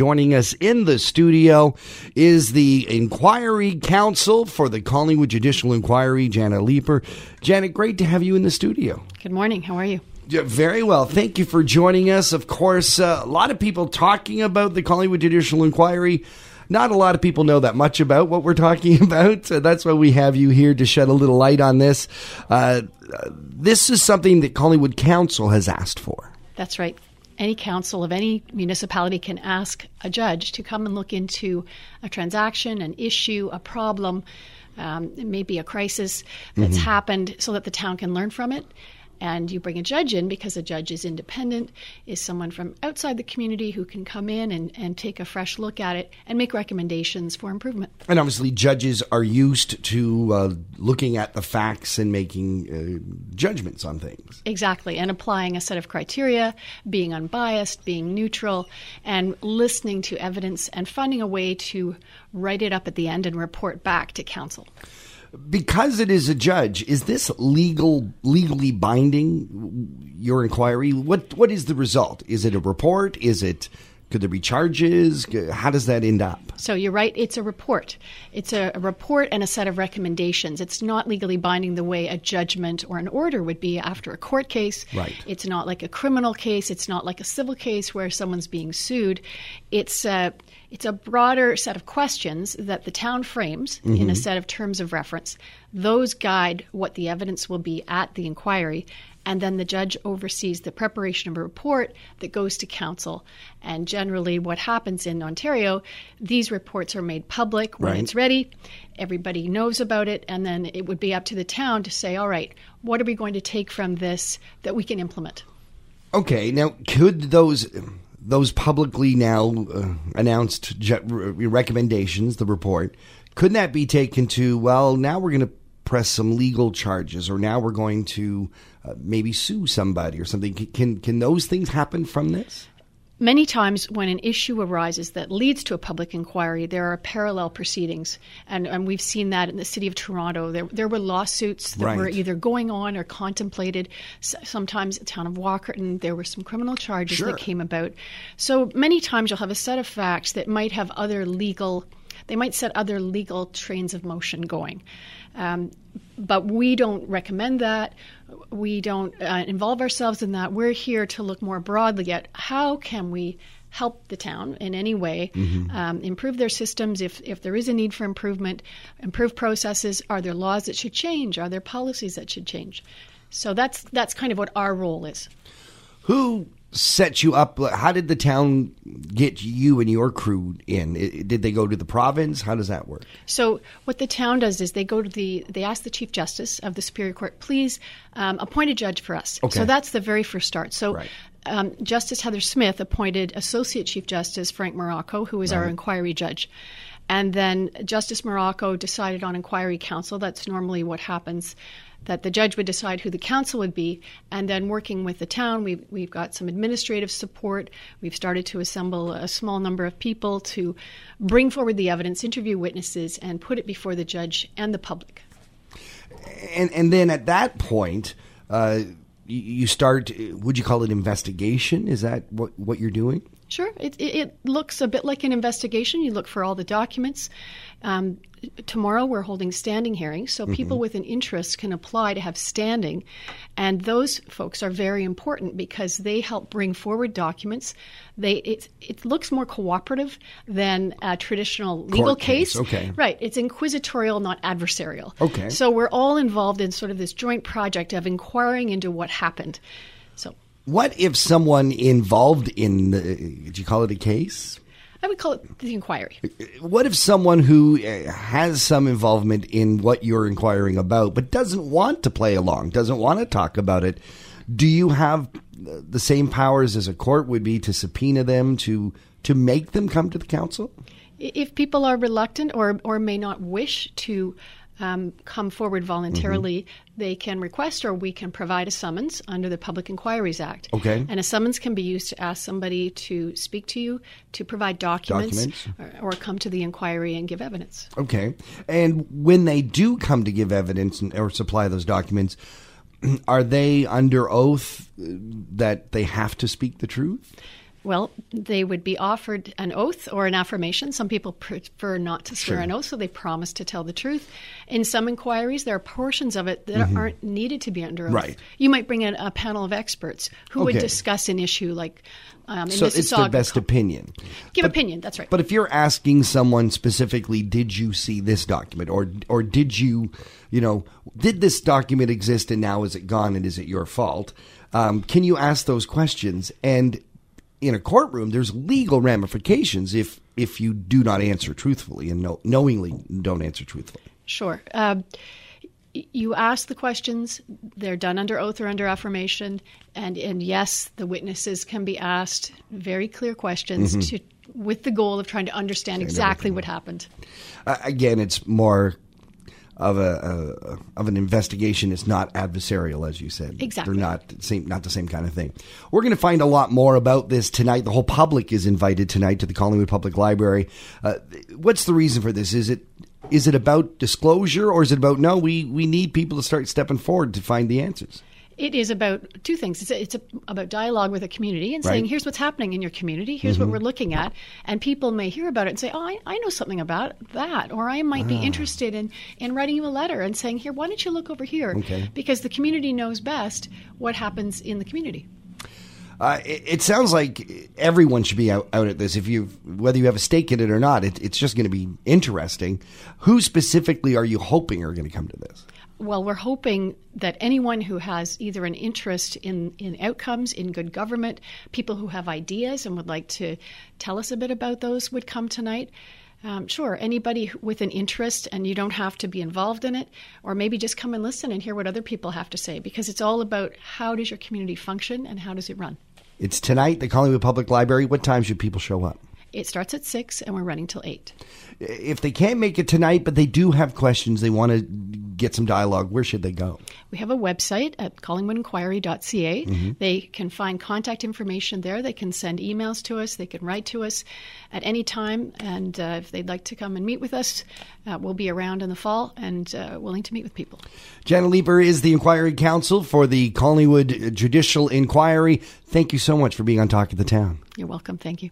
Joining us in the studio is the Inquiry Counsel for the Collingwood Judicial Inquiry, Janet Leiper. Janet, great to have you in the studio. Good morning. How are you? Yeah, very well. Thank you for joining us. Of course, uh, a lot of people talking about the Collingwood Judicial Inquiry. Not a lot of people know that much about what we're talking about. So that's why we have you here to shed a little light on this. Uh, this is something that Collingwood Council has asked for. That's right. Any council of any municipality can ask a judge to come and look into a transaction, an issue, a problem, um, maybe a crisis that's mm-hmm. happened so that the town can learn from it and you bring a judge in because a judge is independent, is someone from outside the community who can come in and, and take a fresh look at it and make recommendations for improvement. And obviously, judges are used to uh, looking at the facts and making uh, judgments on things. Exactly, and applying a set of criteria, being unbiased, being neutral, and listening to evidence and finding a way to write it up at the end and report back to council because it is a judge, is this legal legally binding your inquiry? What what is the result? Is it a report? Is it could there be charges? How does that end up? So you're right. It's a report. It's a, a, report and a set of recommendations. It's not legally binding the way a judgment or an order would be after a court case. Right. It's not like a criminal case. It's not like a civil case where someone's being sued. It's a, it's a broader set of questions that the town frames mm-hmm. in a mm-hmm. set of terms of reference. Those guide what the evidence will be at the inquiry, and then the judge oversees the preparation of a report that goes to council. And generally, what happens in Ontario, these reports are made public when right. it's ready. Everybody knows about it, and then it would be up to the town to say, all right, what are we going to take from this that we can implement? Okay, now could those those publicly now uh, announced recommendations, the report, couldn't that be taken to well? Now we're going to press some legal charges, or now we're going to uh, maybe sue somebody or something. Can can those things happen from this? Many times, when an issue arises that leads to a public inquiry, there are parallel proceedings. And, and we've seen that in the city of Toronto. There, there were lawsuits that right. were either going on or contemplated. Sometimes the town of Walkerton, there were some criminal charges sure. that came about. So many times you'll have a set of facts that might have other legal they might set other legal trains of motion going. Um, but we don't recommend that. We don't uh, involve ourselves in that. We're here to look more broadly at how can we help the town in any way, mm-hmm. um, improve their systems if, if there is a need for improvement, improve processes. Are there laws that should change? Are there policies that should change? So that's that's kind of what our role is. Who set you up? How did the town get you and your crew in? Did they go to the province? How does that work? So what the town does is they go to the they ask the chief justice of the superior court, please um, appoint a judge for us. Okay. So that's the very first start. So. Right. Um, justice Heather Smith appointed Associate Chief Justice Frank Marrocco, who is right. our inquiry judge. And then Justice Marrocco decided on inquiry counsel. That's normally what happens that the judge would decide who the counsel would be, and then working with the town, we've, we've got some administrative support. We've started to assemble a small number of people to bring forward the evidence, interview witnesses, and put it before the judge and the public. And, and then at that point, uh, you start, would you call it investigation? Is that what, what you're doing? Sure. It, it, it, looks a bit like an investigation. You look for all the documents. Um, tomorrow we're holding standing hearings, so mm-hmm. people with an interest can apply to have standing. And those folks are very important because they help bring forward documents. They It, it looks more cooperative than a traditional legal case. case. Okay. Right. It's inquisitorial, not adversarial. Okay. So we're all involved in sort of this joint project of inquiring into what happened. What if someone involved in, the, did you call it a case? I would call it the inquiry. What if someone who uh, has some involvement in what you're inquiring about, but doesn't want to play along, doesn't want to talk about it? Do you have the same powers as a court would be to subpoena them to to make them come to the council? If people are reluctant or or may not wish to um, come forward voluntarily, mm-hmm. they can request or we can provide a summons under the Public Inquiries Act. Okay. And a summons can be used to ask somebody to speak to you, to provide documents, documents. Or, or, come to the inquiry and give evidence. Okay. And when they do come to give evidence and, or supply those documents, are they under oath that they have to speak the truth? Well, they would be offered an oath or an affirmation. Some people prefer not to swear Sure. an oath, so they promise to tell the truth. In some inquiries, there are portions of it that aren't needed to be under oath. Mm-hmm. Right. You might bring in a panel of experts who would discuss an issue like um, So Mississauga. it's their best opinion. Give But- opinion. That's right. But if you're asking someone specifically, did you see this document, or or did you, you know, did this document exist and now is it gone and is it your fault? Um, can you ask those questions? And in a courtroom, there's legal ramifications if if you do not answer truthfully and know, knowingly don't answer truthfully. Sure. Um, you ask the questions. They're done under oath or under affirmation, and and yes, the witnesses can be asked very clear questions Mm-hmm. to, with the goal of trying to understand exactly what happened. Uh, again, it's more of a, a of an investigation. It's not adversarial, as you said. Exactly. They're not same, not the same kind of thing. We're going to find a lot more about this tonight. The whole public is invited tonight to the Collingwood Public Library. Uh, what's the reason for this? Is it is it about disclosure, or is it about no? We we need people to start stepping forward to find the answers. It is about two things. It's, it's a, about dialogue with a community and saying, Right. Mm-hmm. here's what's happening in your community, here's what we're looking at. And people may hear about it and say, oh, I, I know something about that. Or I might Ah. be interested in, in writing you a letter and saying, here, why don't you look over here? Okay. Because the community knows best what happens in the community. Uh, it, it sounds like everyone should be out, out at this. If you, whether you have a stake in it or not, it, it's just going to be interesting. Who specifically are you hoping are going to come to this? Well, we're hoping that anyone who has either an interest in, in outcomes, in good government, people who have ideas and would like to tell us a bit about those would come tonight. Um, sure, anybody with an interest, and you don't have to be involved in it, or maybe just come and listen and hear what other people have to say, because it's all about how does your community function and how does it run. It's tonight, the Collingwood Public Library. What time should people show up? It starts at six, and we're running till eight. If they can't make it tonight, but they do have questions, they want to get some dialogue, where should they go? We have a website at collingwoodinquiry.ca. They can find contact information there. They can send emails to us. They can write to us at any time. And uh, if they'd like to come and meet with us, uh, we'll be around in the fall and uh, willing to meet with people. Jana Leiper is the Inquiry Counsel for the Collingwood Judicial Inquiry. Thank you so much for being on Talk of the Town. You're welcome. Thank you.